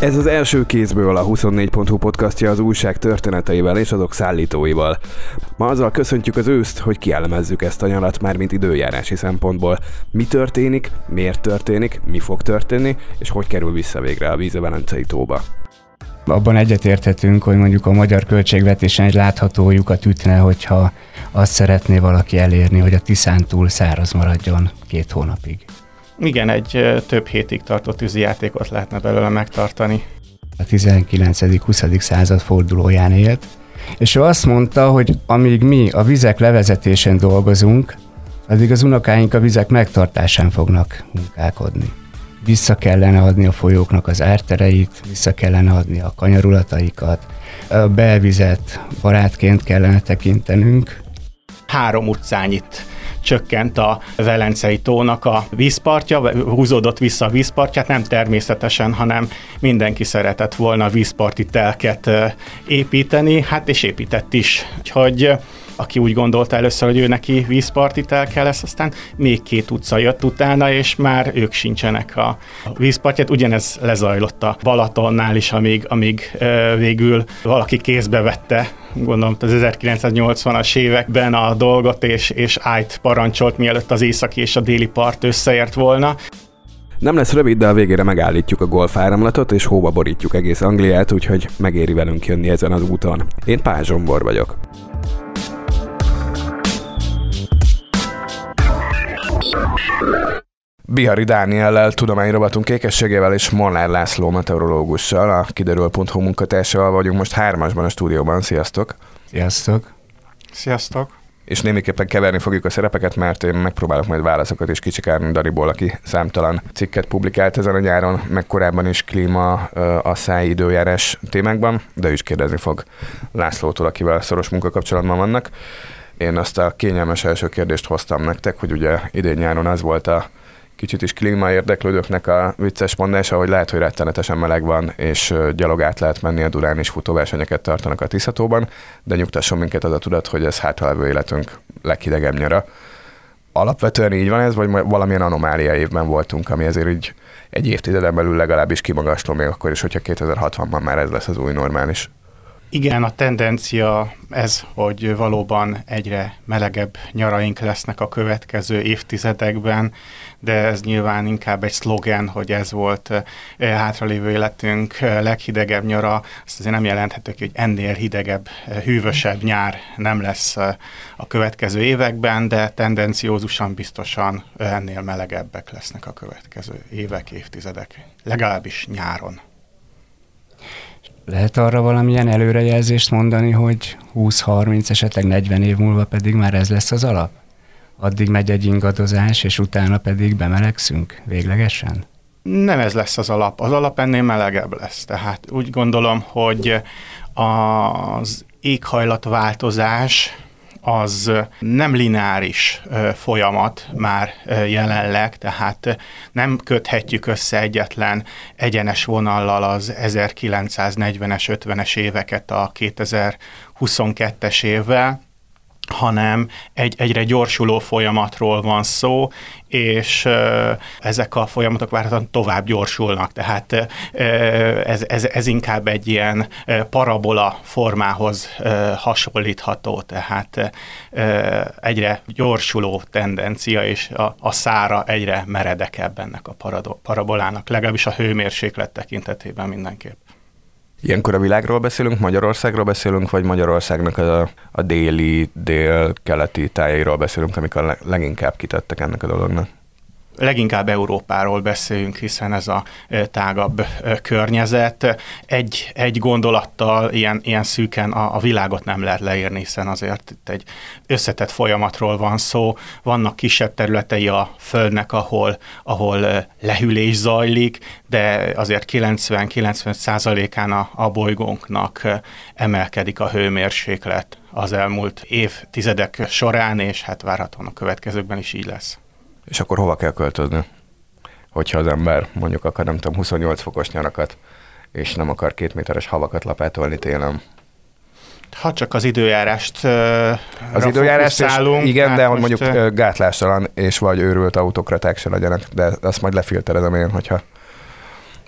Ez az első kézből a 24.hu podcastja az újság történeteivel és azok szállítóival. Ma azzal köszöntjük az őszt, hogy kielemezzük ezt a nyarat már mint időjárási szempontból. Mi történik, miért történik, mi fog történni, és hogy kerül vissza végre a víz a Velencei tóba. Abban egyetérthetünk, hogy mondjuk a magyar költségvetésen egy látható lyukat ütne, hogyha azt szeretné valaki elérni, hogy a Tiszán túl száraz maradjon két hónapig. Igen, egy több hétig tartó tűzijátékot lehetne belőle megtartani. A 19.-20. század fordulóján élt, és ő azt mondta, hogy amíg mi a vizek levezetésén dolgozunk, addig az unokáink a vizek megtartásán fognak munkálkodni. Vissza kellene adni a folyóknak az ártereit, vissza kellene adni a kanyarulataikat, a belvizet barátként kellene tekintenünk. Három utcányit csökkent a Velencei tónak a vízpartja, húzódott vissza a vízpartját, nem természetesen, hanem mindenki szeretett volna vízparti telket építeni, hát és épített is. Úgyhogy aki úgy gondolta először, hogy ő neki vízparti telke lesz, aztán még két utca jött utána, és már ők sincsenek a vízpartját. Ugyanez lezajlott a Balatonnál is, amíg, amíg végül valaki kézbe vette gondolom az 1980-as években a dolgot, és, és ájt parancsolt, mielőtt az északi és a déli part összeért volna. Nem lesz rövid, de a végére megállítjuk a golfáramlatot, és hóba borítjuk egész Angliát, úgyhogy megéri velünk jönni ezen az úton. Én Pázsombor vagyok. Bihari Dániellel, tudományrovatunk kékességével és Molnár László meteorológussal, a kiderül.hu munkatársával vagyunk most hármasban a stúdióban. Sziasztok! Sziasztok! Sziasztok! és némiképpen keverni fogjuk a szerepeket, mert én megpróbálok majd válaszokat is kicsikárni Dariból, aki számtalan cikket publikált ezen a nyáron, meg korábban is klíma, asszály, időjárás témákban, de ő is kérdezni fog Lászlótól, akivel szoros munkakapcsolatban vannak. Én azt a kényelmes első kérdést hoztam nektek, hogy ugye idén nyáron az volt a kicsit is klíma érdeklődőknek a vicces mondása, hogy lehet, hogy rettenetesen meleg van, és gyalog át lehet menni a Durán, és futóversenyeket tartanak a Tiszatóban, de nyugtasson minket az a tudat, hogy ez hátralévő életünk leghidegebb nyara. Alapvetően így van ez, vagy valamilyen anomália évben voltunk, ami ezért így egy évtizeden belül legalábbis kimagasló, még akkor is, hogyha 2060-ban már ez lesz az új normális. Igen, a tendencia ez, hogy valóban egyre melegebb nyaraink lesznek a következő évtizedekben, de ez nyilván inkább egy szlogen, hogy ez volt eh, hátralévő életünk eh, leghidegebb nyara. Azt azért nem jelenthető hogy ennél hidegebb, eh, hűvösebb nyár nem lesz a következő években, de tendenciózusan biztosan ennél melegebbek lesznek a következő évek, évtizedek, legalábbis nyáron. Lehet arra valamilyen előrejelzést mondani, hogy 20-30, esetleg 40 év múlva pedig már ez lesz az alap? Addig megy egy ingadozás, és utána pedig bemelegszünk véglegesen? Nem ez lesz az alap. Az alap ennél melegebb lesz. Tehát úgy gondolom, hogy az éghajlatváltozás az nem lineáris folyamat már jelenleg, tehát nem köthetjük össze egyetlen egyenes vonallal az 1940-es, 50-es éveket a 2022-es évvel, hanem egy egyre gyorsuló folyamatról van szó, és ezek a folyamatok várhatóan tovább gyorsulnak, tehát ez, ez, ez inkább egy ilyen parabola formához hasonlítható, tehát egyre gyorsuló tendencia, és a, a szára egyre meredekebb ennek a parabolának, legalábbis a hőmérséklet tekintetében mindenképp. Ilyenkor a világról beszélünk, Magyarországról beszélünk, vagy Magyarországnak a, a déli, dél-keleti tájairól beszélünk, amik a leginkább kitettek ennek a dolognak? Leginkább Európáról beszéljünk, hiszen ez a tágabb környezet. Egy, egy gondolattal ilyen, ilyen szűken a, a világot nem lehet leírni, hiszen azért itt egy összetett folyamatról van szó. Vannak kisebb területei a Földnek, ahol, ahol lehűlés zajlik, de azért 90-90 százalékán a, a bolygónknak emelkedik a hőmérséklet az elmúlt évtizedek során, és hát várhatóan a következőkben is így lesz. És akkor hova kell költözni? Hogyha az ember mondjuk akar, nem tudom, 28 fokos nyarakat, és nem akar két méteres havakat lapátolni télen. Ha csak az időjárást Az időjárást is, igen, de hogy mondjuk uh, gátlástalan és vagy őrült autokraták se legyenek, de azt majd lefilterezem én, hogyha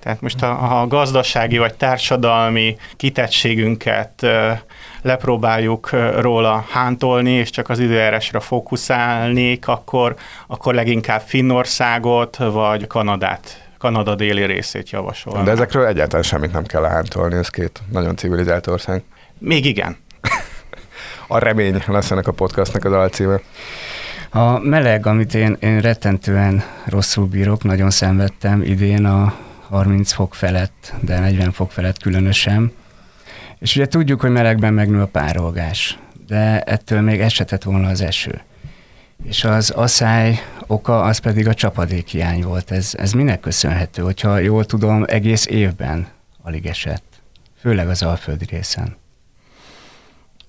Tehát most a, a gazdasági vagy társadalmi kitettségünket lepróbáljuk róla hántolni, és csak az időjárásra fókuszálnék, akkor, akkor leginkább Finnországot vagy Kanadát Kanada déli részét javasol. De ezekről egyáltalán semmit nem kell hántolni, ez két nagyon civilizált ország. Még igen. a remény lesz ennek a podcastnak az alcíme. A meleg, amit én, én rettentően rosszul bírok, nagyon szenvedtem idén a 30 fok felett, de 40 fok felett különösen. És ugye tudjuk, hogy melegben megnő a párolgás, de ettől még esetett volna az eső. És az asszály oka az pedig a csapadékhiány volt. Ez, ez minek köszönhető? Hogyha jól tudom, egész évben alig esett. Főleg az alföldi részen.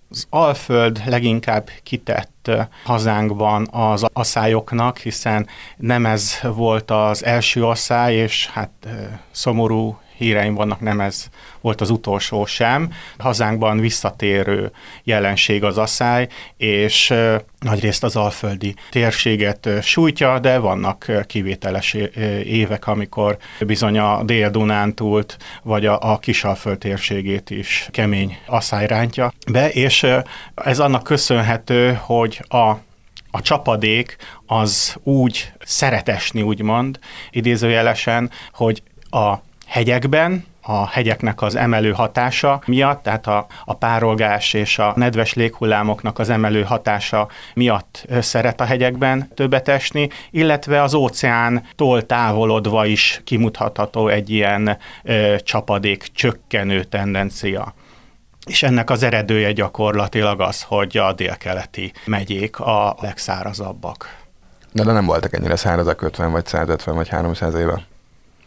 Az Alföld leginkább kitett hazánkban az asszályoknak, hiszen nem ez volt az első asszály, és hát szomorú híreim vannak, nem ez volt az utolsó sem. Hazánkban visszatérő jelenség az asszály, és nagyrészt az alföldi térséget sújtja, de vannak kivételes évek, amikor bizony a Dél-Dunántúlt vagy a, a Kisalföld térségét is kemény asszály rántja be, és ez annak köszönhető, hogy a a csapadék az úgy szeretesni, úgymond, idézőjelesen, hogy a hegyekben, a hegyeknek az emelő hatása miatt, tehát a, a párolgás és a nedves léghullámoknak az emelő hatása miatt szeret a hegyekben többet esni, illetve az óceántól távolodva is kimutatható egy ilyen ö, csapadék csökkenő tendencia. És ennek az eredője gyakorlatilag az, hogy a délkeleti megyék a legszárazabbak. De, de nem voltak ennyire szárazak 50 vagy 150 vagy 300 éve?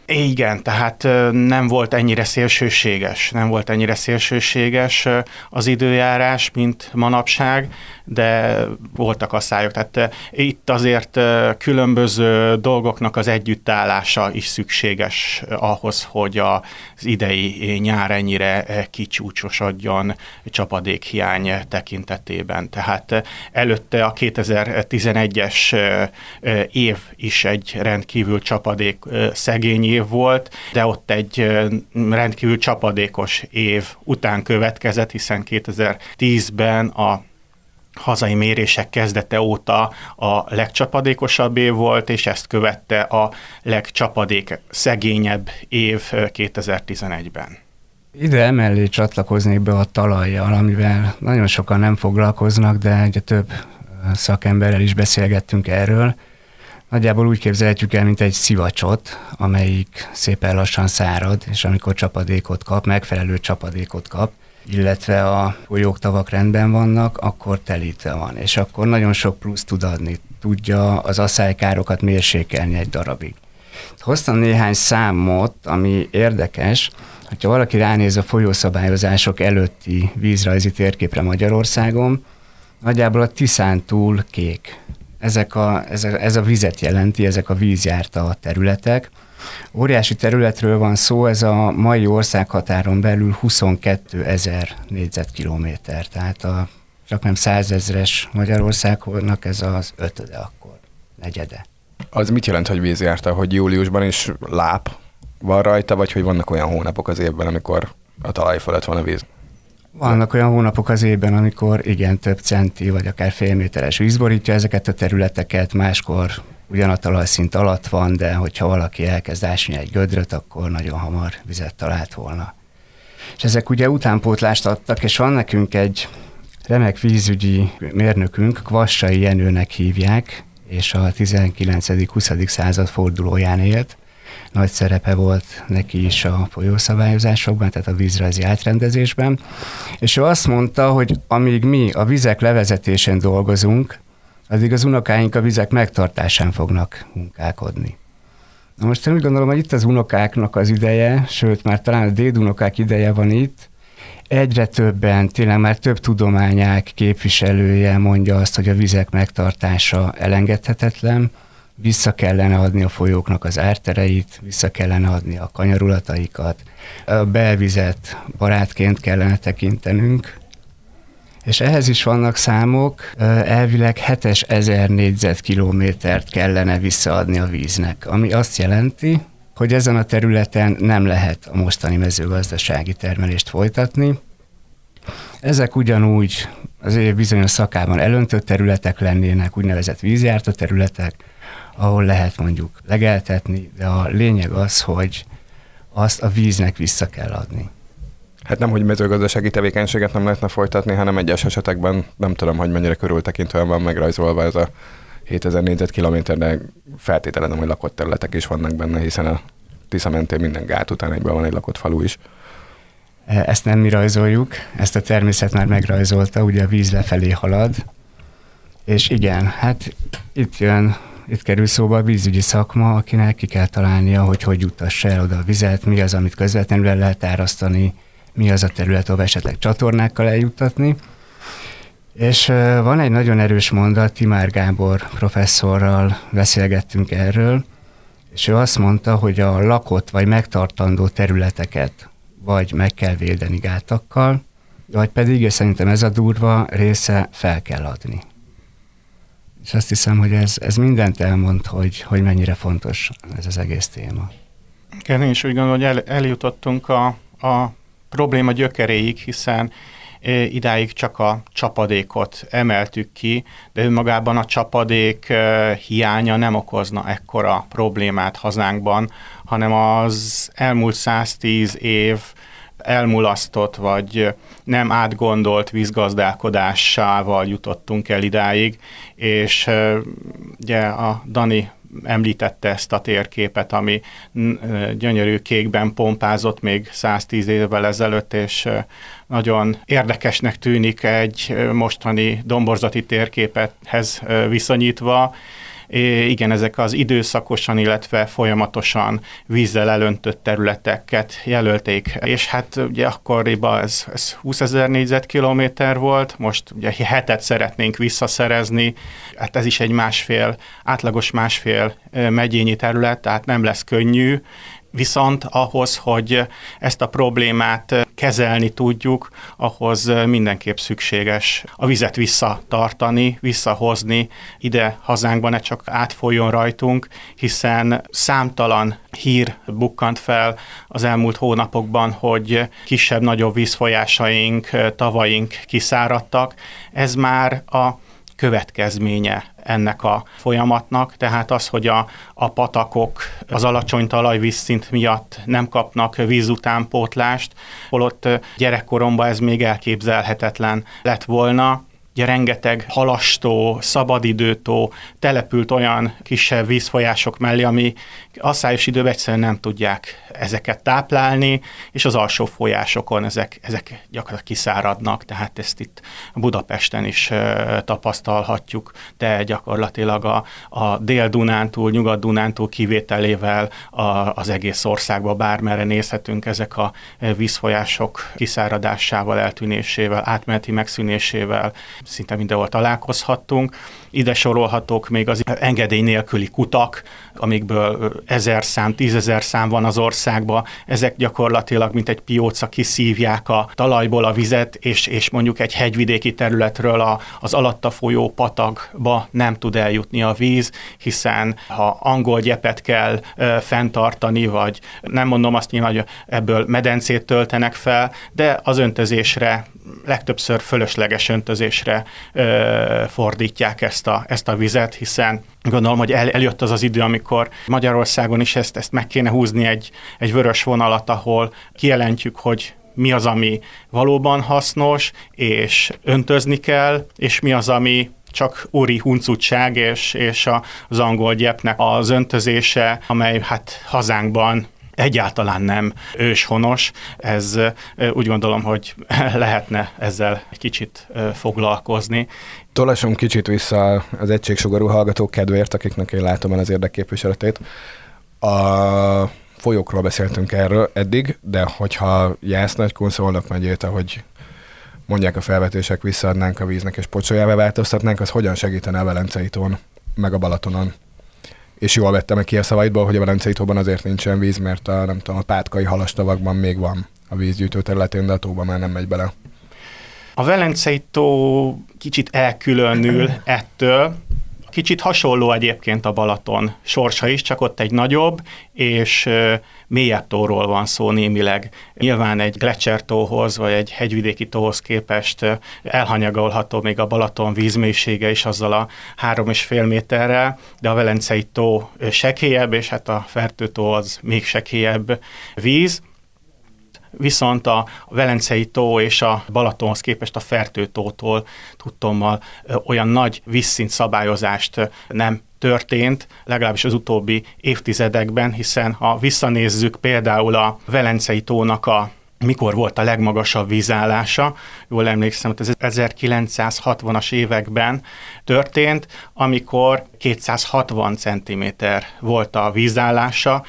Igen, tehát nem volt ennyire szélsőséges, nem volt ennyire szélsőséges az időjárás, mint manapság, de voltak a szájok. Tehát itt azért különböző dolgoknak az együttállása is szükséges ahhoz, hogy az idei nyár ennyire kicsúcsosodjon csapadékhiány tekintetében. Tehát előtte a 2011-es év is egy rendkívül csapadék szegény év volt, de ott egy rendkívül csapadékos év után következett, hiszen 2010-ben a hazai mérések kezdete óta a legcsapadékosabb év volt, és ezt követte a legcsapadék szegényebb év 2011-ben. Ide emellé csatlakoznék be a talajjal, amivel nagyon sokan nem foglalkoznak, de ugye több szakemberrel is beszélgettünk erről. Nagyjából úgy képzelhetjük el, mint egy szivacsot, amelyik szépen lassan szárad, és amikor csapadékot kap, megfelelő csapadékot kap, illetve a folyók, tavak rendben vannak, akkor telítve van, és akkor nagyon sok plusz tud adni. Tudja az asszálykárokat mérsékelni egy darabig. Hoztam néhány számot, ami érdekes, hogyha valaki ránéz a folyószabályozások előtti vízrajzi térképre Magyarországon, nagyjából a Tiszán túl kék. Ezek a, ez, a, ez a vizet jelenti, ezek a vízjárta területek. Óriási területről van szó, ez a mai országhatáron belül 22 ezer négyzetkilométer, tehát a csak nem százezres Magyarországnak ez az ötöde akkor, negyede. Az mit jelent, hogy vízjárta, hogy júliusban is láp van rajta, vagy hogy vannak olyan hónapok az évben, amikor a talaj fölött van a víz? Vannak olyan hónapok az évben, amikor igen, több centi, vagy akár fél méteres víz borítja ezeket a területeket, máskor ugyan a talajszint alatt van, de hogyha valaki elkezd ásni egy gödröt, akkor nagyon hamar vizet talált volna. És ezek ugye utánpótlást adtak, és van nekünk egy remek vízügyi mérnökünk, Kvassai Jenőnek hívják, és a 19.-20. század fordulóján élt. Nagy szerepe volt neki is a folyószabályozásokban, tehát a vízrajzi átrendezésben. És ő azt mondta, hogy amíg mi a vizek levezetésén dolgozunk, addig az unokáink a vizek megtartásán fognak munkálkodni. Na most én úgy gondolom, hogy itt az unokáknak az ideje, sőt már talán a dédunokák ideje van itt, egyre többen, tényleg már több tudományák képviselője mondja azt, hogy a vizek megtartása elengedhetetlen, vissza kellene adni a folyóknak az ártereit, vissza kellene adni a kanyarulataikat, a belvizet barátként kellene tekintenünk, és ehhez is vannak számok, elvileg 7000 négyzetkilométert kellene visszaadni a víznek, ami azt jelenti, hogy ezen a területen nem lehet a mostani mezőgazdasági termelést folytatni. Ezek ugyanúgy az év bizonyos szakában elöntött területek lennének, úgynevezett vízjárta területek, ahol lehet mondjuk legeltetni, de a lényeg az, hogy azt a víznek vissza kell adni. Hát nem, hogy mezőgazdasági tevékenységet nem lehetne folytatni, hanem egyes esetekben nem tudom, hogy mennyire körültekintően van megrajzolva ez a 7000 négyzetkilométer, de feltételezem, hogy lakott területek is vannak benne, hiszen a Tisza mentén minden gát után egyben van egy lakott falu is. E, ezt nem mi rajzoljuk, ezt a természet már megrajzolta, ugye a víz lefelé halad, és igen, hát itt jön, itt kerül szóba a vízügyi szakma, akinek ki kell találnia, hogy hogy jutassa el oda a vizet, mi az, amit közvetlenül el lehet árasztani, mi az a terület, ahol esetleg csatornákkal eljuttatni. És van egy nagyon erős mondat, Timár Gábor professzorral beszélgettünk erről, és ő azt mondta, hogy a lakott vagy megtartandó területeket vagy meg kell védeni gátakkal, vagy pedig, és szerintem ez a durva része, fel kell adni. És azt hiszem, hogy ez, ez mindent elmond, hogy, hogy mennyire fontos ez az egész téma. Igen, én is úgy gondolom, hogy el, eljutottunk a, a probléma gyökeréig, hiszen idáig csak a csapadékot emeltük ki, de önmagában a csapadék hiánya nem okozna ekkora problémát hazánkban, hanem az elmúlt 110 év elmulasztott vagy nem átgondolt vízgazdálkodásával jutottunk el idáig, és ugye a Dani említette ezt a térképet, ami gyönyörű kékben pompázott még 110 évvel ezelőtt, és nagyon érdekesnek tűnik egy mostani domborzati térképethez viszonyítva, igen, ezek az időszakosan, illetve folyamatosan vízzel elöntött területeket jelölték, és hát ugye akkoriban ez, ez 20 ezer négyzetkilométer volt, most ugye hetet szeretnénk visszaszerezni, hát ez is egy másfél, átlagos másfél megyényi terület, tehát nem lesz könnyű, Viszont ahhoz, hogy ezt a problémát kezelni tudjuk, ahhoz mindenképp szükséges a vizet visszatartani, visszahozni ide hazánkban, ne csak átfolyjon rajtunk, hiszen számtalan hír bukkant fel az elmúlt hónapokban, hogy kisebb-nagyobb vízfolyásaink, tavaink kiszáradtak. Ez már a következménye ennek a folyamatnak, tehát az, hogy a, a patakok az alacsony talajvízszint miatt nem kapnak vízutánpótlást, holott gyerekkoromban ez még elképzelhetetlen lett volna, ugye rengeteg halastó, szabadidőtó települt olyan kisebb vízfolyások mellé, ami asszályos időben egyszerűen nem tudják ezeket táplálni, és az alsó folyásokon ezek, ezek gyakorlatilag kiszáradnak, tehát ezt itt Budapesten is tapasztalhatjuk, de gyakorlatilag a, a Dél-Dunántúl, Nyugat-Dunántúl kivételével a, az egész országban bármerre nézhetünk, ezek a vízfolyások kiszáradásával, eltűnésével, átmeneti megszűnésével szinte mindenhol találkozhattunk. Ide sorolhatók még az engedély nélküli kutak, amikből ezer szám, tízezer szám van az országban. Ezek gyakorlatilag, mint egy pióca, kiszívják a talajból a vizet, és, és mondjuk egy hegyvidéki területről a, az alatta folyó patagba nem tud eljutni a víz, hiszen ha angol gyepet kell e, fenntartani, vagy nem mondom azt nyilván, hogy ebből medencét töltenek fel, de az öntözésre legtöbbször fölösleges öntözésre ö, fordítják ezt a, ezt a vizet, hiszen gondolom, hogy el, eljött az az idő, amikor Magyarországon is ezt, ezt meg kéne húzni egy, egy vörös vonalat, ahol kijelentjük, hogy mi az, ami valóban hasznos, és öntözni kell, és mi az, ami csak úri huncutság, és, és az angol gyepnek az öntözése, amely hát hazánkban egyáltalán nem őshonos. Ez úgy gondolom, hogy lehetne ezzel egy kicsit foglalkozni. Tolassunk kicsit vissza az egységsugarú hallgatók kedvéért, akiknek én látom el az érdekképviseletét. A folyókról beszéltünk erről eddig, de hogyha Jász Nagykun szólnak megyét, ahogy mondják a felvetések, visszaadnánk a víznek és pocsolyába változtatnánk, az hogyan segítene a Velencei tón, meg a Balatonon? és jól vettem ki a szavaidból, hogy a Velencei tóban azért nincsen víz, mert a, nem tudom, a pátkai halastavakban még van a vízgyűjtő területén, de a tóban már nem megy bele. A Velencei tó kicsit elkülönül ettől, Kicsit hasonló egyébként a Balaton sorsa is, csak ott egy nagyobb és mélyebb tóról van szó némileg. Nyilván egy Gletscher-tóhoz vagy egy hegyvidéki tóhoz képest elhanyagolható még a Balaton vízmélysége is azzal a három és fél méterrel, de a Velencei tó sekélyebb, és hát a Fertőtó az még sekélyebb víz viszont a Velencei tó és a Balatonhoz képest a Fertőtótól tudtommal olyan nagy vízszint szabályozást nem történt, legalábbis az utóbbi évtizedekben, hiszen ha visszanézzük például a Velencei tónak a mikor volt a legmagasabb vízállása. Jól emlékszem, hogy ez 1960-as években történt, amikor 260 cm volt a vízállása.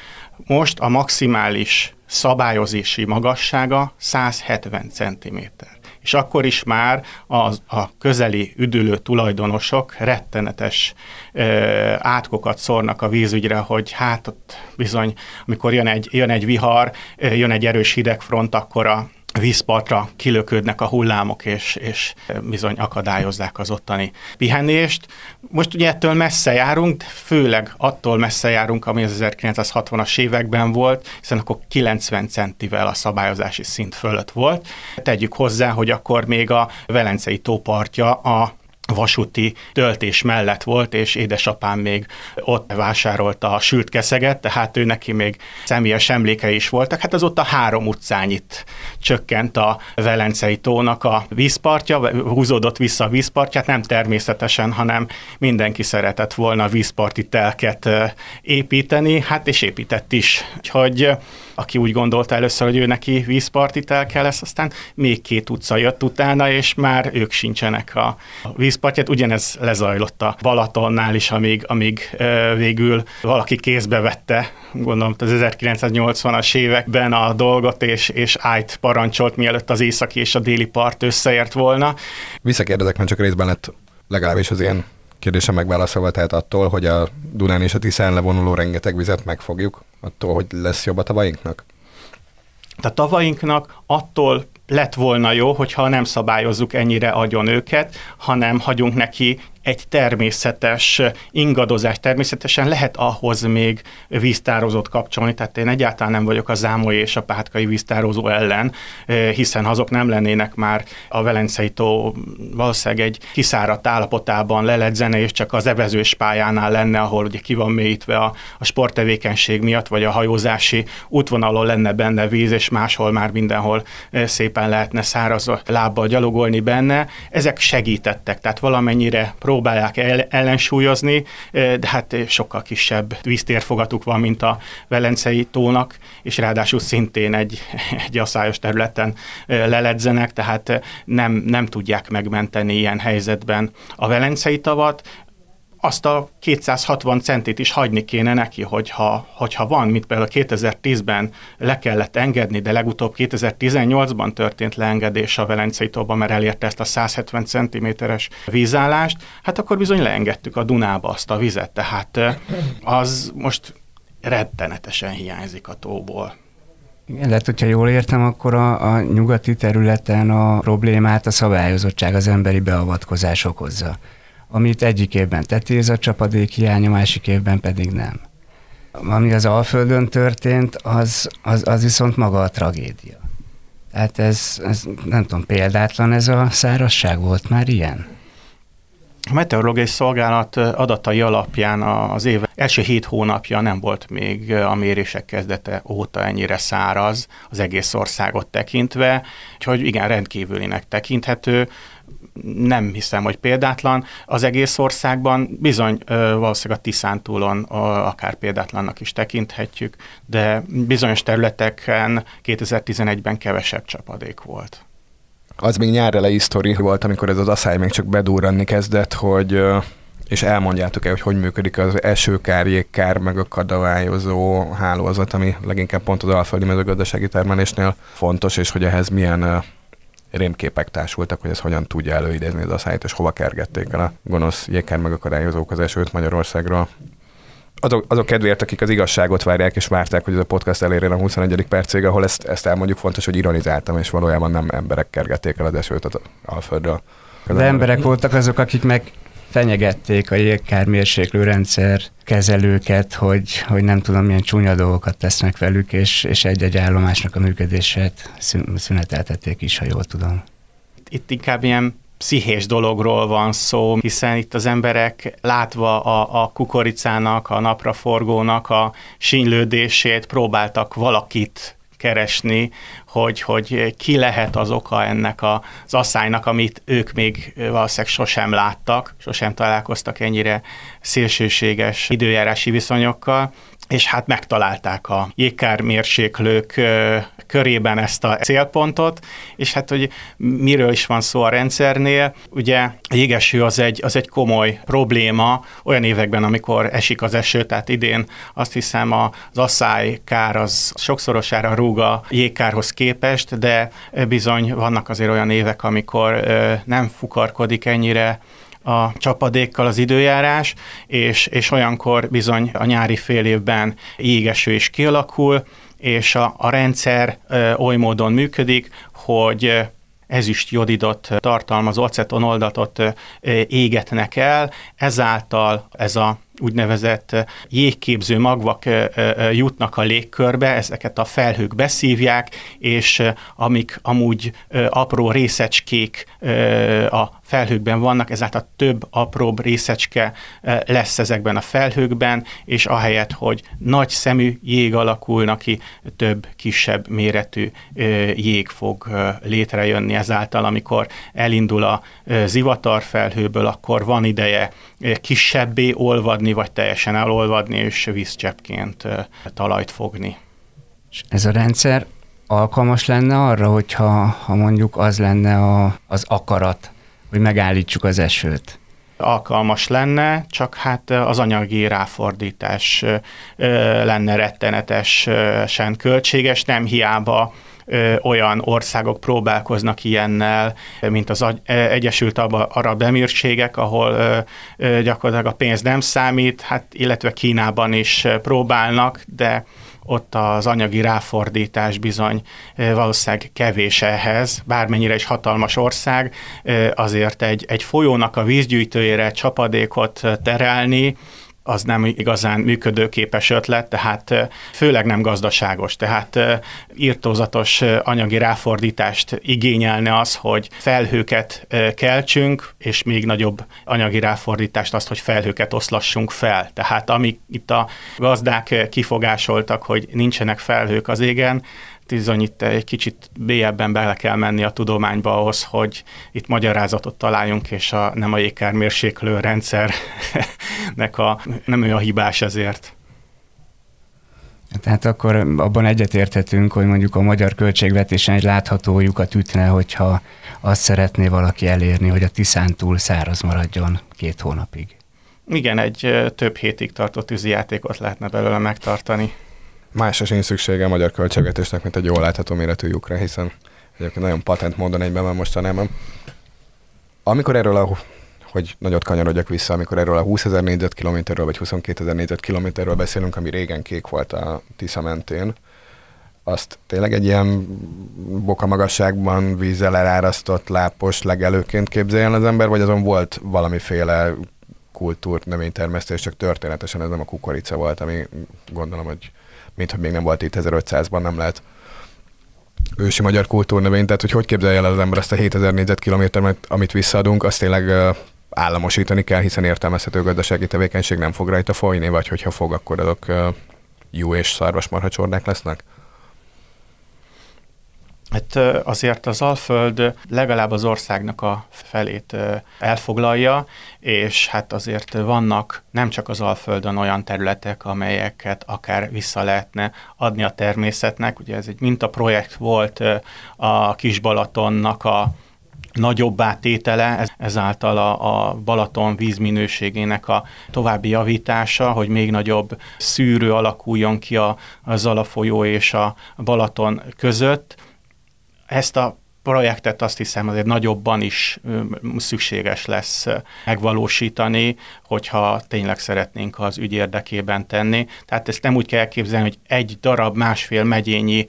Most a maximális szabályozási magassága 170 cm. És akkor is már az, a közeli üdülő tulajdonosok rettenetes ö, átkokat szórnak a vízügyre, hogy hát ott bizony, amikor jön egy, jön egy vihar, jön egy erős hidegfront, akkor a vízpartra kilöködnek a hullámok, és, és bizony akadályozzák az ottani pihenést. Most ugye ettől messze járunk, főleg attól messze járunk, ami az 1960-as években volt, hiszen akkor 90 centivel a szabályozási szint fölött volt. Tegyük hozzá, hogy akkor még a Velencei tópartja a vasúti töltés mellett volt, és édesapám még ott vásárolta a sült keszeget, tehát ő neki még személyes emlékei is voltak. Hát az ott a három utcányit csökkent a Velencei tónak a vízpartja, húzódott vissza a vízpartját, nem természetesen, hanem mindenki szeretett volna vízparti telket építeni, hát és épített is. Úgyhogy aki úgy gondolta először, hogy ő neki vízpartitel kell lesz, aztán még két utca jött utána, és már ők sincsenek a vízpartját. Ugyanez lezajlott a Balatonnál is, amíg, amíg végül valaki kézbe vette, gondolom az 1980-as években a dolgot, és, és ájt parancsolt, mielőtt az északi és a déli part összeért volna. Visszakérdezek, mert csak részben lett legalábbis az én kérdésem megválaszolva, tehát attól, hogy a Dunán és a Tiszán levonuló rengeteg vizet megfogjuk, attól, hogy lesz jobb a tavainknak? A tavainknak attól lett volna jó, hogyha nem szabályozzuk ennyire agyon őket, hanem hagyunk neki egy természetes ingadozás. Természetesen lehet ahhoz még víztározót kapcsolni, tehát én egyáltalán nem vagyok a zámolyi és a pátkai víztározó ellen, hiszen azok nem lennének már a Velencei tó valószínűleg egy kiszáradt állapotában leledzene, és csak az evezős pályánál lenne, ahol ugye ki van mélyítve a, a sporttevékenység miatt, vagy a hajózási útvonalon lenne benne víz, és máshol már mindenhol szépen lehetne száraz lábbal gyalogolni benne. Ezek segítettek, tehát valamennyire pró próbálják el, ellensúlyozni, de hát sokkal kisebb víztérfogatuk van, mint a Velencei tónak, és ráadásul szintén egy, egy asszályos területen leledzenek, tehát nem, nem tudják megmenteni ilyen helyzetben a Velencei tavat, azt a 260 centit is hagyni kéne neki, hogyha, hogyha van, mint például 2010-ben le kellett engedni, de legutóbb 2018-ban történt leengedés a Velencei tóba, mert elérte ezt a 170 cm-es vízállást, hát akkor bizony leengedtük a Dunába azt a vizet, tehát az most rettenetesen hiányzik a tóból. Igen, lehet, hogyha jól értem, akkor a, a nyugati területen a problémát a szabályozottság, az emberi beavatkozás okozza amit egyik évben tetéz a csapadék hiánya, másik évben pedig nem. Ami az Alföldön történt, az, az, az viszont maga a tragédia. Tehát ez, ez, nem tudom, példátlan ez a szárazság volt már ilyen? A meteorológiai szolgálat adatai alapján az év első hét hónapja nem volt még a mérések kezdete óta ennyire száraz az egész országot tekintve, úgyhogy igen, rendkívülinek tekinthető nem hiszem, hogy példátlan. Az egész országban bizony valószínűleg a Tiszántúlon akár példátlannak is tekinthetjük, de bizonyos területeken 2011-ben kevesebb csapadék volt. Az még nyár elejé sztori volt, amikor ez az asszály még csak bedúranni kezdett, hogy és elmondjátok el, hogy hogy működik az esőkár, jégkár, meg a kadavályozó hálózat, ami leginkább pont az alföldi mezőgazdasági termelésnél fontos, és hogy ehhez milyen rémképek társultak, hogy ez hogyan tudja előidézni az asszályt, és hova kergették el a gonosz jégkár megakadályozók az esőt Magyarországról. Azok, azok kedvéért, akik az igazságot várják, és várták, hogy ez a podcast elérjen a 21. percig, ahol ezt, ezt elmondjuk, fontos, hogy ironizáltam, és valójában nem emberek kergették el az esőt az Alföldről. De emberek voltak azok, akik meg fenyegették a jégkármérséklő rendszer kezelőket, hogy, hogy nem tudom, milyen csúnya dolgokat tesznek velük, és, és egy-egy állomásnak a működését szüneteltették is, ha jól tudom. Itt inkább ilyen pszichés dologról van szó, hiszen itt az emberek látva a, a kukoricának, a napraforgónak a sínylődését próbáltak valakit keresni, hogy, hogy ki lehet az oka ennek az asszálynak, amit ők még valószínűleg sosem láttak, sosem találkoztak ennyire szélsőséges időjárási viszonyokkal, és hát megtalálták a jégkármérséklők körében ezt a célpontot, és hát, hogy miről is van szó a rendszernél, ugye a jégeső az egy, az egy komoly probléma. Olyan években, amikor esik az eső, tehát idén azt hiszem az asszály kár az sokszorosára rúg a jégkárhoz képest, de bizony vannak azért olyan évek, amikor nem fukarkodik ennyire a csapadékkal az időjárás, és, és olyankor bizony a nyári fél évben jégeső is kialakul, és a, a rendszer ö, oly módon működik, hogy ezüst jodidot tartalmazó acetonoldatot égetnek el, ezáltal ez a úgynevezett jégképző magvak jutnak a légkörbe, ezeket a felhők beszívják, és amik amúgy apró részecskék a felhőkben vannak, ezáltal több apróbb részecske lesz ezekben a felhőkben, és ahelyett, hogy nagy szemű jég alakulna ki, több kisebb méretű jég fog létrejönni ezáltal, amikor elindul a zivatar felhőből, akkor van ideje kisebbé olvadni, vagy teljesen elolvadni, és vízcseppként talajt fogni. Ez a rendszer alkalmas lenne arra, hogyha ha mondjuk az lenne a, az akarat, hogy megállítsuk az esőt? alkalmas lenne, csak hát az anyagi ráfordítás lenne rettenetesen költséges, nem hiába olyan országok próbálkoznak ilyennel, mint az Egyesült Arab Emírségek, ahol gyakorlatilag a pénz nem számít, hát illetve Kínában is próbálnak, de ott az anyagi ráfordítás bizony valószínűleg kevés ehhez, bármennyire is hatalmas ország, azért egy, egy folyónak a vízgyűjtőjére csapadékot terelni, az nem igazán működőképes ötlet, tehát főleg nem gazdaságos. Tehát írtózatos anyagi ráfordítást igényelne az, hogy felhőket keltsünk, és még nagyobb anyagi ráfordítást azt, hogy felhőket oszlassunk fel. Tehát amik itt a gazdák kifogásoltak, hogy nincsenek felhők az égen, bizony itt egy kicsit bélyebben bele kell menni a tudományba ahhoz, hogy itt magyarázatot találjunk, és a, nem a jégkármérséklő rendszernek a, nem ő a hibás ezért. Tehát akkor abban egyetérthetünk, hogy mondjuk a magyar költségvetésen egy látható lyukat ütne, hogyha azt szeretné valaki elérni, hogy a Tiszán túl száraz maradjon két hónapig. Igen, egy több hétig tartó tűzijátékot lehetne belőle megtartani. Másra sincs szüksége a magyar költségvetésnek, mint egy jól látható méretű lyukra, hiszen egyébként nagyon patent módon egyben van mostanában. Amikor erről a hogy nagyot kanyarodjak vissza, amikor erről a 20 ezer négyzetkilométerről vagy 22 ezer négyzetkilométerről beszélünk, ami régen kék volt a Tisza mentén, azt tényleg egy ilyen boka magasságban vízzel elárasztott lápos legelőként képzeljen az ember, vagy azon volt valamiféle kultúr, növénytermesztés, csak történetesen ez nem a kukorica volt, ami gondolom, hogy mint hogy még nem volt itt 1500-ban, nem lehet ősi magyar kultúrnövény, tehát hogy hogy képzelje el az ember ezt a 7000 négyzetkilométert, amit visszaadunk, azt tényleg államosítani kell, hiszen értelmezhető gazdasági tevékenység nem fog rajta folyni, vagy hogyha fog, akkor azok jó és szarvasmarhacsordák lesznek? Hát azért az Alföld legalább az országnak a felét elfoglalja, és hát azért vannak nem csak az Alföldön olyan területek, amelyeket akár vissza lehetne adni a természetnek. Ugye ez egy mintaprojekt volt a Kisbalatonnak a nagyobb átétele, ezáltal a, a Balaton vízminőségének a további javítása, hogy még nagyobb szűrő alakuljon ki a, a Zalafolyó és a Balaton között, ezt a projektet azt hiszem azért nagyobban is szükséges lesz megvalósítani, hogyha tényleg szeretnénk az ügy érdekében tenni. Tehát ezt nem úgy kell elképzelni, hogy egy darab másfél megyényi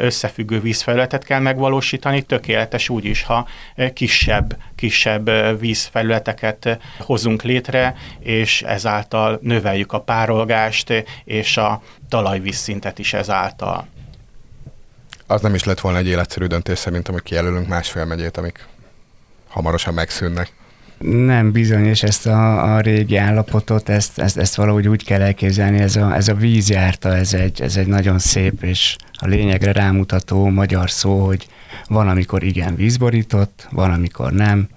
összefüggő vízfelületet kell megvalósítani, tökéletes úgy is, ha kisebb, kisebb vízfelületeket hozunk létre, és ezáltal növeljük a párolgást és a talajvízszintet is ezáltal az nem is lett volna egy életszerű döntés szerintem, hogy kijelölünk másfél megyét, amik hamarosan megszűnnek. Nem bizony, és ezt a, a régi állapotot, ezt, ezt, ezt valahogy úgy kell elképzelni, ez a, ez a vízjárta, ez egy, ez egy nagyon szép és a lényegre rámutató magyar szó, hogy van, amikor igen vízborított, van, amikor nem.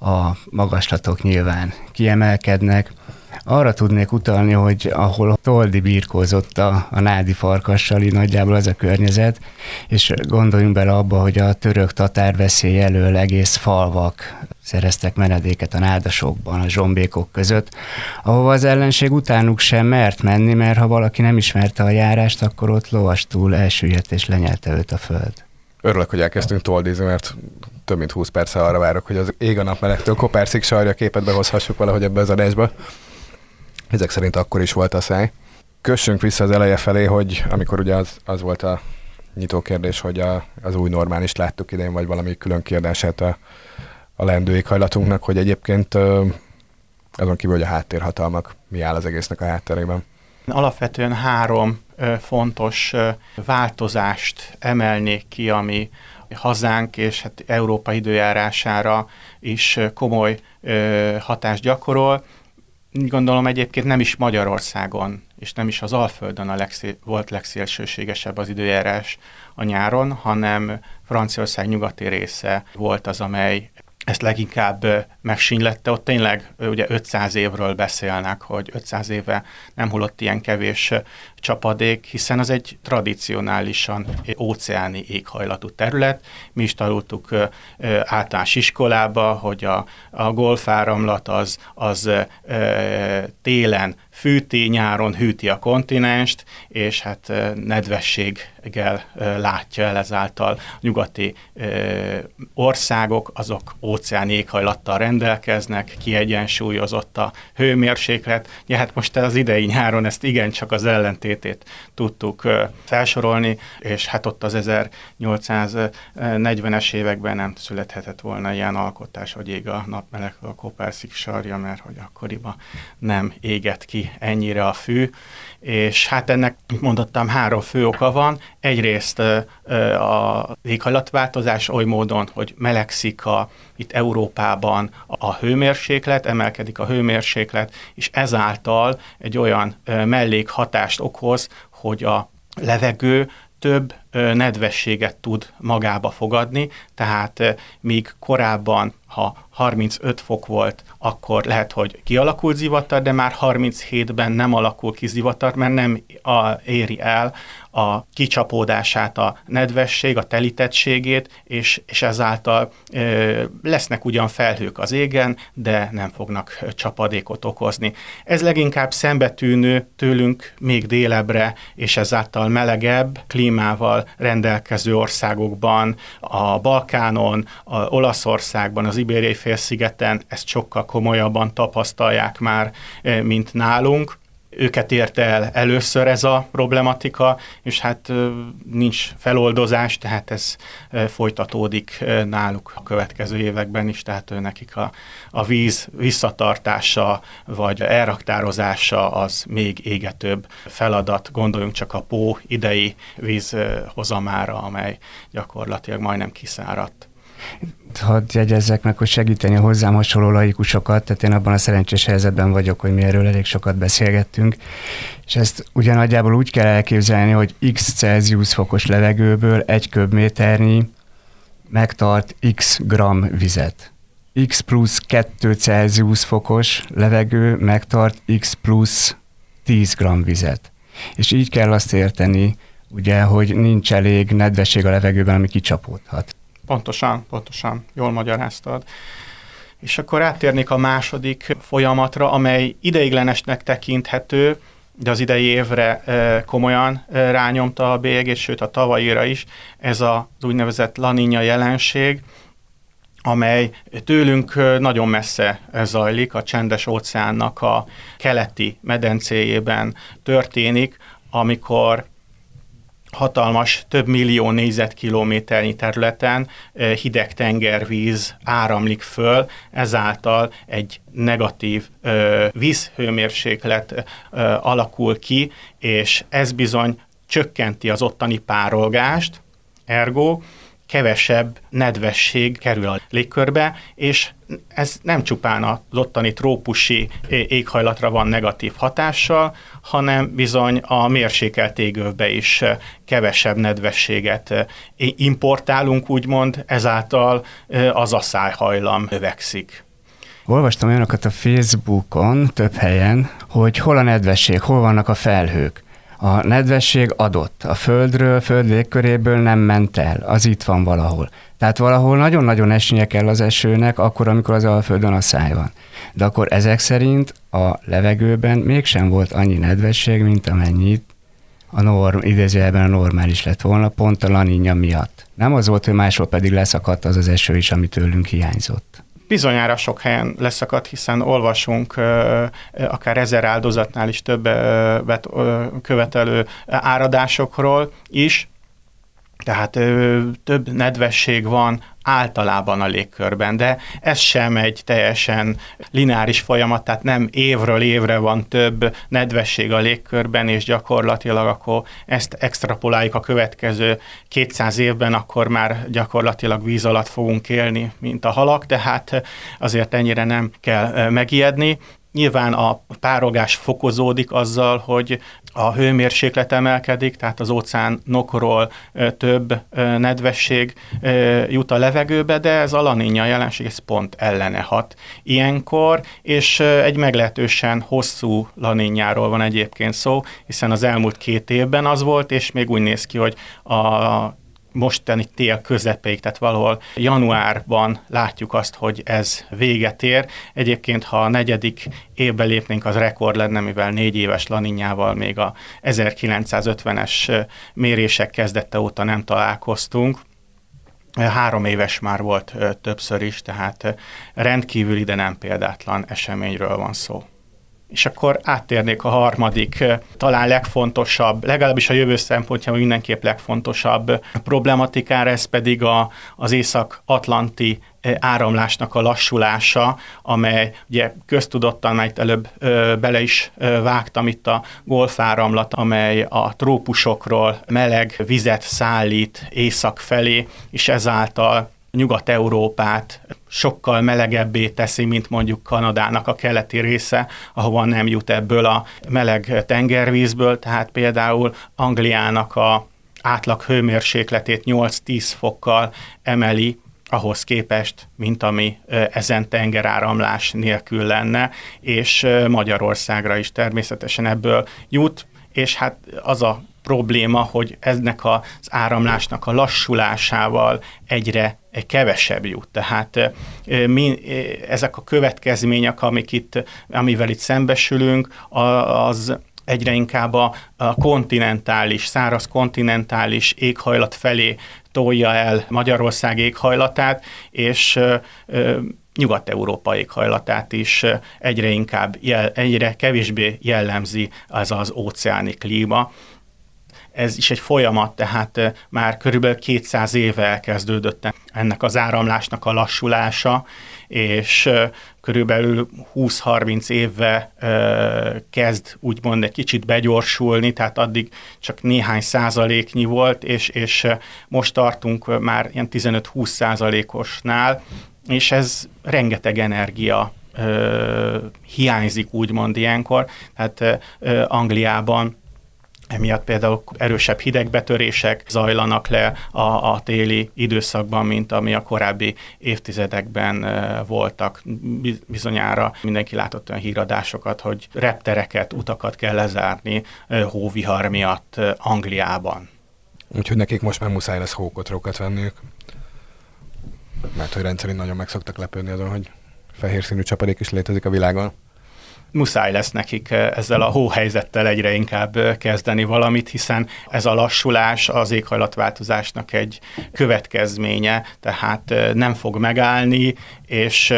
A magaslatok nyilván kiemelkednek, arra tudnék utalni, hogy ahol Toldi birkózott a, a nádi farkassal, így nagyjából az a környezet, és gondoljunk bele abba, hogy a török tatár veszély elől egész falvak szereztek menedéket a nádasokban, a zsombékok között, ahova az ellenség utánuk sem mert menni, mert ha valaki nem ismerte a járást, akkor ott lovastul elsüllyedt és lenyelte őt a föld. Örülök, hogy elkezdtünk toldizni, mert több mint 20 perc arra várok, hogy az ég a napmelegtől koperszik sarja képet behozhassuk valahogy ebbe az adásba. Ezek szerint akkor is volt a száj. Kössünk vissza az eleje felé, hogy amikor ugye az, az volt a nyitó kérdés, hogy a, az új normális láttuk idén, vagy valami külön kiadását a, a leendő éghajlatunknak, hogy egyébként azon kívül, hogy a háttérhatalmak, mi áll az egésznek a hátterében. Alapvetően három fontos változást emelnék ki, ami hazánk és hát Európa időjárására is komoly hatást gyakorol gondolom egyébként nem is Magyarországon, és nem is az Alföldön a legszé- volt legszélsőségesebb az időjárás a nyáron, hanem Franciaország nyugati része volt az, amely ezt leginkább megsínlette. Ott tényleg ugye 500 évről beszélnek, hogy 500 éve nem hullott ilyen kevés csapadék, hiszen az egy tradicionálisan óceáni éghajlatú terület. Mi is tanultuk általános iskolába, hogy a, a golfáramlat az, az télen fűti, nyáron hűti a kontinenst, és hát nedvességgel látja el ezáltal nyugati országok, azok óceáni éghajlattal rendelkeznek, kiegyensúlyozott a hőmérséklet. Ja, hát most az idei nyáron ezt igencsak az ellentétét tudtuk felsorolni, és hát ott az 1840-es években nem születhetett volna ilyen alkotás, hogy ég a napmeleg a kopárszik sarja, mert hogy akkoriban nem égett ki ennyire a fű, és hát ennek, mint mondottam, három fő oka van. Egyrészt a éghajlatváltozás oly módon, hogy melegszik a, itt Európában a hőmérséklet, emelkedik a hőmérséklet, és ezáltal egy olyan mellékhatást okoz, hogy a levegő több nedvességet tud magába fogadni, tehát míg korábban, ha 35 fok volt, akkor lehet, hogy kialakult zivatar, de már 37-ben nem alakul ki zivatar, mert nem éri el a kicsapódását a nedvesség, a telítettségét, és, és ezáltal ö, lesznek ugyan felhők az égen, de nem fognak csapadékot okozni. Ez leginkább szembetűnő tőlünk még délebre, és ezáltal melegebb klímával rendelkező országokban, a Balkánon, a Olaszországban, az Ibériai félszigeten ezt sokkal komolyabban tapasztalják már, mint nálunk őket érte el először ez a problematika, és hát nincs feloldozás, tehát ez folytatódik náluk a következő években is, tehát nekik a, a víz visszatartása vagy elraktározása az még égetőbb feladat. Gondoljunk csak a Pó idei vízhozamára, amely gyakorlatilag majdnem kiszáradt hadd jegyezzek meg, hogy segíteni a hozzám hasonló laikusokat, tehát én abban a szerencsés helyzetben vagyok, hogy mi erről elég sokat beszélgettünk, és ezt ugyanagyjából úgy kell elképzelni, hogy x Celsius fokos levegőből egy köbméternyi megtart x gram vizet. x plusz 2 Celsius fokos levegő megtart x plusz 10 gram vizet. És így kell azt érteni, ugye, hogy nincs elég nedvesség a levegőben, ami kicsapódhat. Pontosan, pontosan, jól magyaráztad. És akkor áttérnék a második folyamatra, amely ideiglenesnek tekinthető, de az idei évre komolyan rányomta a bélyegét, sőt a tavalyira is, ez az úgynevezett laninja jelenség, amely tőlünk nagyon messze zajlik, a csendes óceánnak a keleti medencéjében történik, amikor hatalmas, több millió négyzetkilométernyi területen hideg tengervíz áramlik föl, ezáltal egy negatív vízhőmérséklet alakul ki, és ez bizony csökkenti az ottani párolgást, ergo kevesebb nedvesség kerül a légkörbe, és ez nem csupán az ottani trópusi éghajlatra van negatív hatással, hanem bizony a mérsékelt égövbe is kevesebb nedvességet importálunk, úgymond, ezáltal az asszályhajlam növekszik. Olvastam olyanokat a Facebookon több helyen, hogy hol a nedvesség, hol vannak a felhők. A nedvesség adott. A földről, föld légköréből nem ment el. Az itt van valahol. Tehát valahol nagyon-nagyon esnie kell az esőnek, akkor, amikor az Alföldön a száj van. De akkor ezek szerint a levegőben mégsem volt annyi nedvesség, mint amennyit a norm, idézőjelben a normális lett volna, pont a laninja miatt. Nem az volt, hogy máshol pedig leszakadt az az eső is, ami tőlünk hiányzott bizonyára sok helyen leszakadt, hiszen olvasunk akár ezer áldozatnál is többet követelő áradásokról is, tehát ö, több nedvesség van általában a légkörben, de ez sem egy teljesen lineáris folyamat, tehát nem évről évre van több nedvesség a légkörben, és gyakorlatilag akkor ezt extrapoláljuk a következő 200 évben, akkor már gyakorlatilag víz alatt fogunk élni, mint a halak, tehát azért ennyire nem kell megijedni. Nyilván a párogás fokozódik azzal, hogy a hőmérséklet emelkedik, tehát az óceánokról több nedvesség jut a levegőbe, de ez a laninja jelenség, ez pont ellene hat ilyenkor, és egy meglehetősen hosszú laninjáról van egyébként szó, hiszen az elmúlt két évben az volt, és még úgy néz ki, hogy a mostani tél közepéig, tehát valahol januárban látjuk azt, hogy ez véget ér. Egyébként, ha a negyedik évbe lépnénk, az rekord lenne, mivel négy éves laninyával még a 1950-es mérések kezdette óta nem találkoztunk. Három éves már volt többször is, tehát rendkívül ide nem példátlan eseményről van szó. És akkor áttérnék a harmadik, talán legfontosabb, legalábbis a jövő szempontjából mindenképp legfontosabb problematikára, ez pedig a, az észak-atlanti áramlásnak a lassulása, amely ugye köztudottan, mert előbb ö, bele is ö, vágtam itt a golfáramlat, amely a trópusokról meleg vizet szállít észak felé, és ezáltal Nyugat-Európát sokkal melegebbé teszi, mint mondjuk Kanadának a keleti része, ahova nem jut ebből a meleg tengervízből, tehát például Angliának a átlag hőmérsékletét 8-10 fokkal emeli ahhoz képest, mint ami ezen tengeráramlás nélkül lenne, és Magyarországra is természetesen ebből jut, és hát az a probléma, hogy ennek az áramlásnak a lassulásával egyre kevesebb jut. Tehát mi, ezek a következmények, amik itt, amivel itt szembesülünk, az egyre inkább a, a kontinentális, száraz kontinentális éghajlat felé tolja el Magyarország éghajlatát, és Nyugat-Európa éghajlatát is egyre inkább, jel, egyre kevésbé jellemzi az az óceáni klíma ez is egy folyamat, tehát már körülbelül 200 éve elkezdődött ennek az áramlásnak a lassulása, és körülbelül 20-30 évve kezd úgymond egy kicsit begyorsulni, tehát addig csak néhány százaléknyi volt, és, és most tartunk már ilyen 15-20 százalékosnál, és ez rengeteg energia hiányzik úgymond ilyenkor. Tehát Angliában Emiatt például erősebb hidegbetörések zajlanak le a, a téli időszakban, mint ami a korábbi évtizedekben voltak. Bizonyára mindenki látott olyan híradásokat, hogy reptereket, utakat kell lezárni hóvihar miatt Angliában. Úgyhogy nekik most már muszáj lesz hókotrókat venniük. Mert hogy rendszerint nagyon meg szoktak lepődni azon, hogy fehér színű csapadék is létezik a világon. Muszáj lesz nekik ezzel a hóhelyzettel egyre inkább kezdeni valamit, hiszen ez a lassulás az éghajlatváltozásnak egy következménye, tehát nem fog megállni, és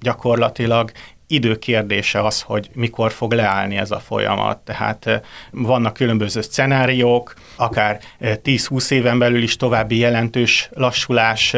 gyakorlatilag idő kérdése az, hogy mikor fog leállni ez a folyamat. Tehát vannak különböző szenáriók, akár 10-20 éven belül is további jelentős lassulás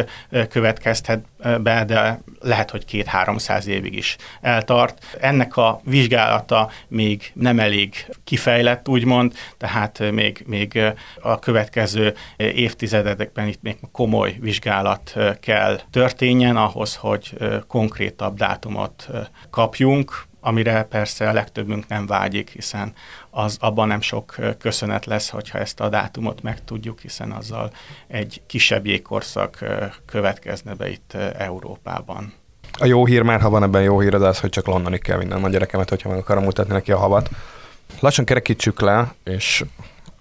következhet be, de lehet, hogy két-háromszáz évig is eltart. Ennek a vizsgálata még nem elég kifejlett, úgymond, tehát még, még a következő évtizedekben itt még komoly vizsgálat kell történjen ahhoz, hogy konkrétabb dátumot kapjunk, amire persze a legtöbbünk nem vágyik, hiszen az abban nem sok köszönet lesz, hogyha ezt a dátumot megtudjuk, hiszen azzal egy kisebb jégkorszak következne be itt Európában. A jó hír már, ha van ebben jó hír, az az, hogy csak Londonig kell minden a gyerekemet, hogyha meg akarom mutatni neki a havat. Lassan kerekítsük le, és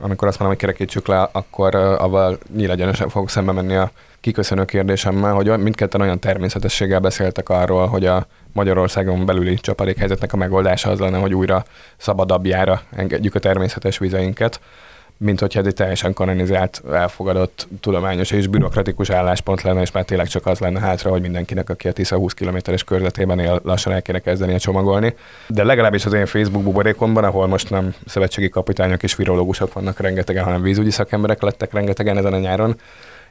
amikor azt mondom, hogy kerekítsük le, akkor avval nyílegyenesen fogok szembe menni a kiköszönő kérdésemmel, hogy mindketten olyan természetességgel beszéltek arról, hogy a Magyarországon belüli csapadékhelyzetnek a megoldása az lenne, hogy újra szabadabbjára engedjük a természetes vizeinket, mint hogyha ez egy teljesen kanonizált, elfogadott, tudományos és bürokratikus álláspont lenne, és már tényleg csak az lenne hátra, hogy mindenkinek, aki a Tisza 20 kilométeres körzetében él, lassan el kéne kezdeni a csomagolni. De legalábbis az én Facebook buborékomban, ahol most nem szövetségi kapitányok és virológusok vannak rengetegen, hanem vízügyi szakemberek lettek rengetegen ezen a nyáron,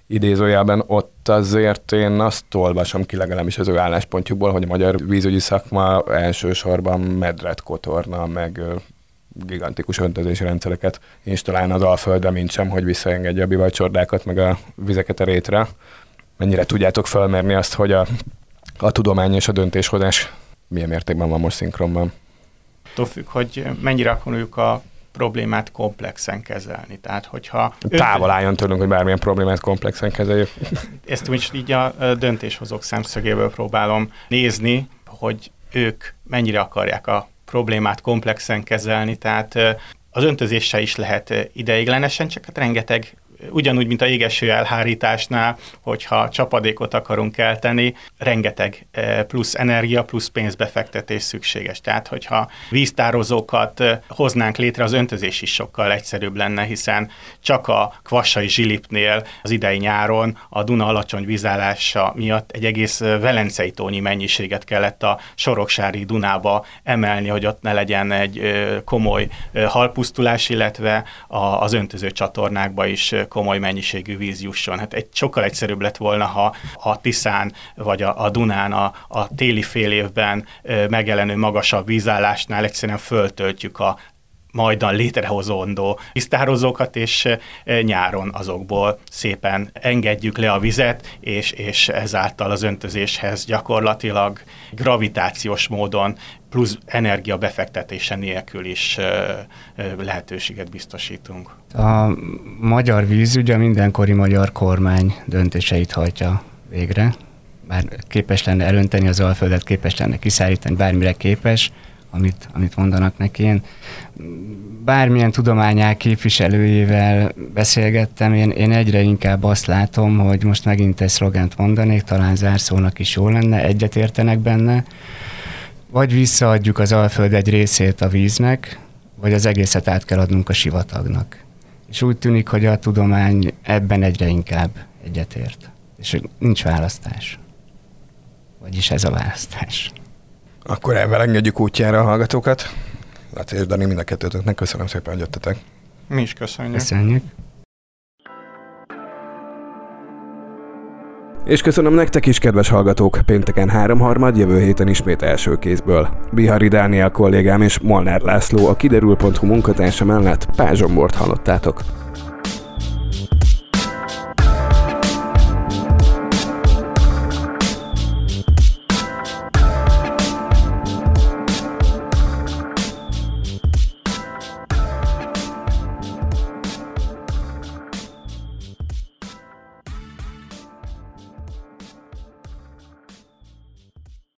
idézőjelben ott azért én azt olvasom ki legalábbis az ő álláspontjukból, hogy a magyar vízügyi szakma elsősorban medret kotorna, meg gigantikus öntözési rendszereket installálna az Alföldre, mint sem, hogy visszaengedje a bivajcsordákat, meg a vizeket a rétre. Mennyire tudjátok felmérni azt, hogy a, a tudomány és a döntéshozás milyen mértékben van most szinkronban? Attól függ, hogy mennyire akarjuk a problémát komplexen kezelni. Tehát, hogyha... Távol álljon tőlünk, hogy bármilyen problémát komplexen kezeljük. Ezt úgy így a döntéshozók szemszögéből próbálom nézni, hogy ők mennyire akarják a problémát komplexen kezelni, tehát az öntözéssel is lehet ideiglenesen, csak hát rengeteg ugyanúgy, mint a égeső elhárításnál, hogyha csapadékot akarunk eltenni, rengeteg eh, plusz energia, plusz pénzbefektetés szükséges. Tehát, hogyha víztározókat eh, hoznánk létre, az öntözés is sokkal egyszerűbb lenne, hiszen csak a kvassai zsilipnél az idei nyáron a Duna alacsony vízállása miatt egy egész eh, velencei tónyi mennyiséget kellett a Soroksári Dunába emelni, hogy ott ne legyen egy komoly halpusztulás, illetve az öntöző csatornákba is komoly mennyiségű víz jusson. Hát egy sokkal egyszerűbb lett volna, ha a Tiszán vagy a, a Dunán a, a téli fél évben megjelenő magasabb vízállásnál egyszerűen föltöltjük a majdan létrehozóndó víztározókat, és nyáron azokból szépen engedjük le a vizet, és, és ezáltal az öntözéshez gyakorlatilag gravitációs módon plusz energia befektetése nélkül is lehetőséget biztosítunk. A magyar vízügy a mindenkori magyar kormány döntéseit hajtja végre. Bár képes lenne elönteni az alföldet, képes lenne kiszállítani, bármire képes, amit, amit mondanak neki. Én bármilyen tudományák képviselőjével beszélgettem, én, én egyre inkább azt látom, hogy most megint egy szlogent mondanék, talán zárszónak is jó lenne, egyetértenek benne, vagy visszaadjuk az Alföld egy részét a víznek, vagy az egészet át kell adnunk a sivatagnak. És úgy tűnik, hogy a tudomány ebben egyre inkább egyetért. És nincs választás. Vagyis ez a választás. Akkor ebben engedjük útjára a hallgatókat. Laci és Dani, mind a kettőtöknek köszönöm szépen, hogy jöttetek. Mi is köszönjük. Köszönjük. És köszönöm nektek is, kedves hallgatók! Pénteken háromharmad, jövő héten ismét első kézből. Bihari Dániel kollégám és Molnár László a kiderül.hu munkatársa mellett Pázsombort hallottátok.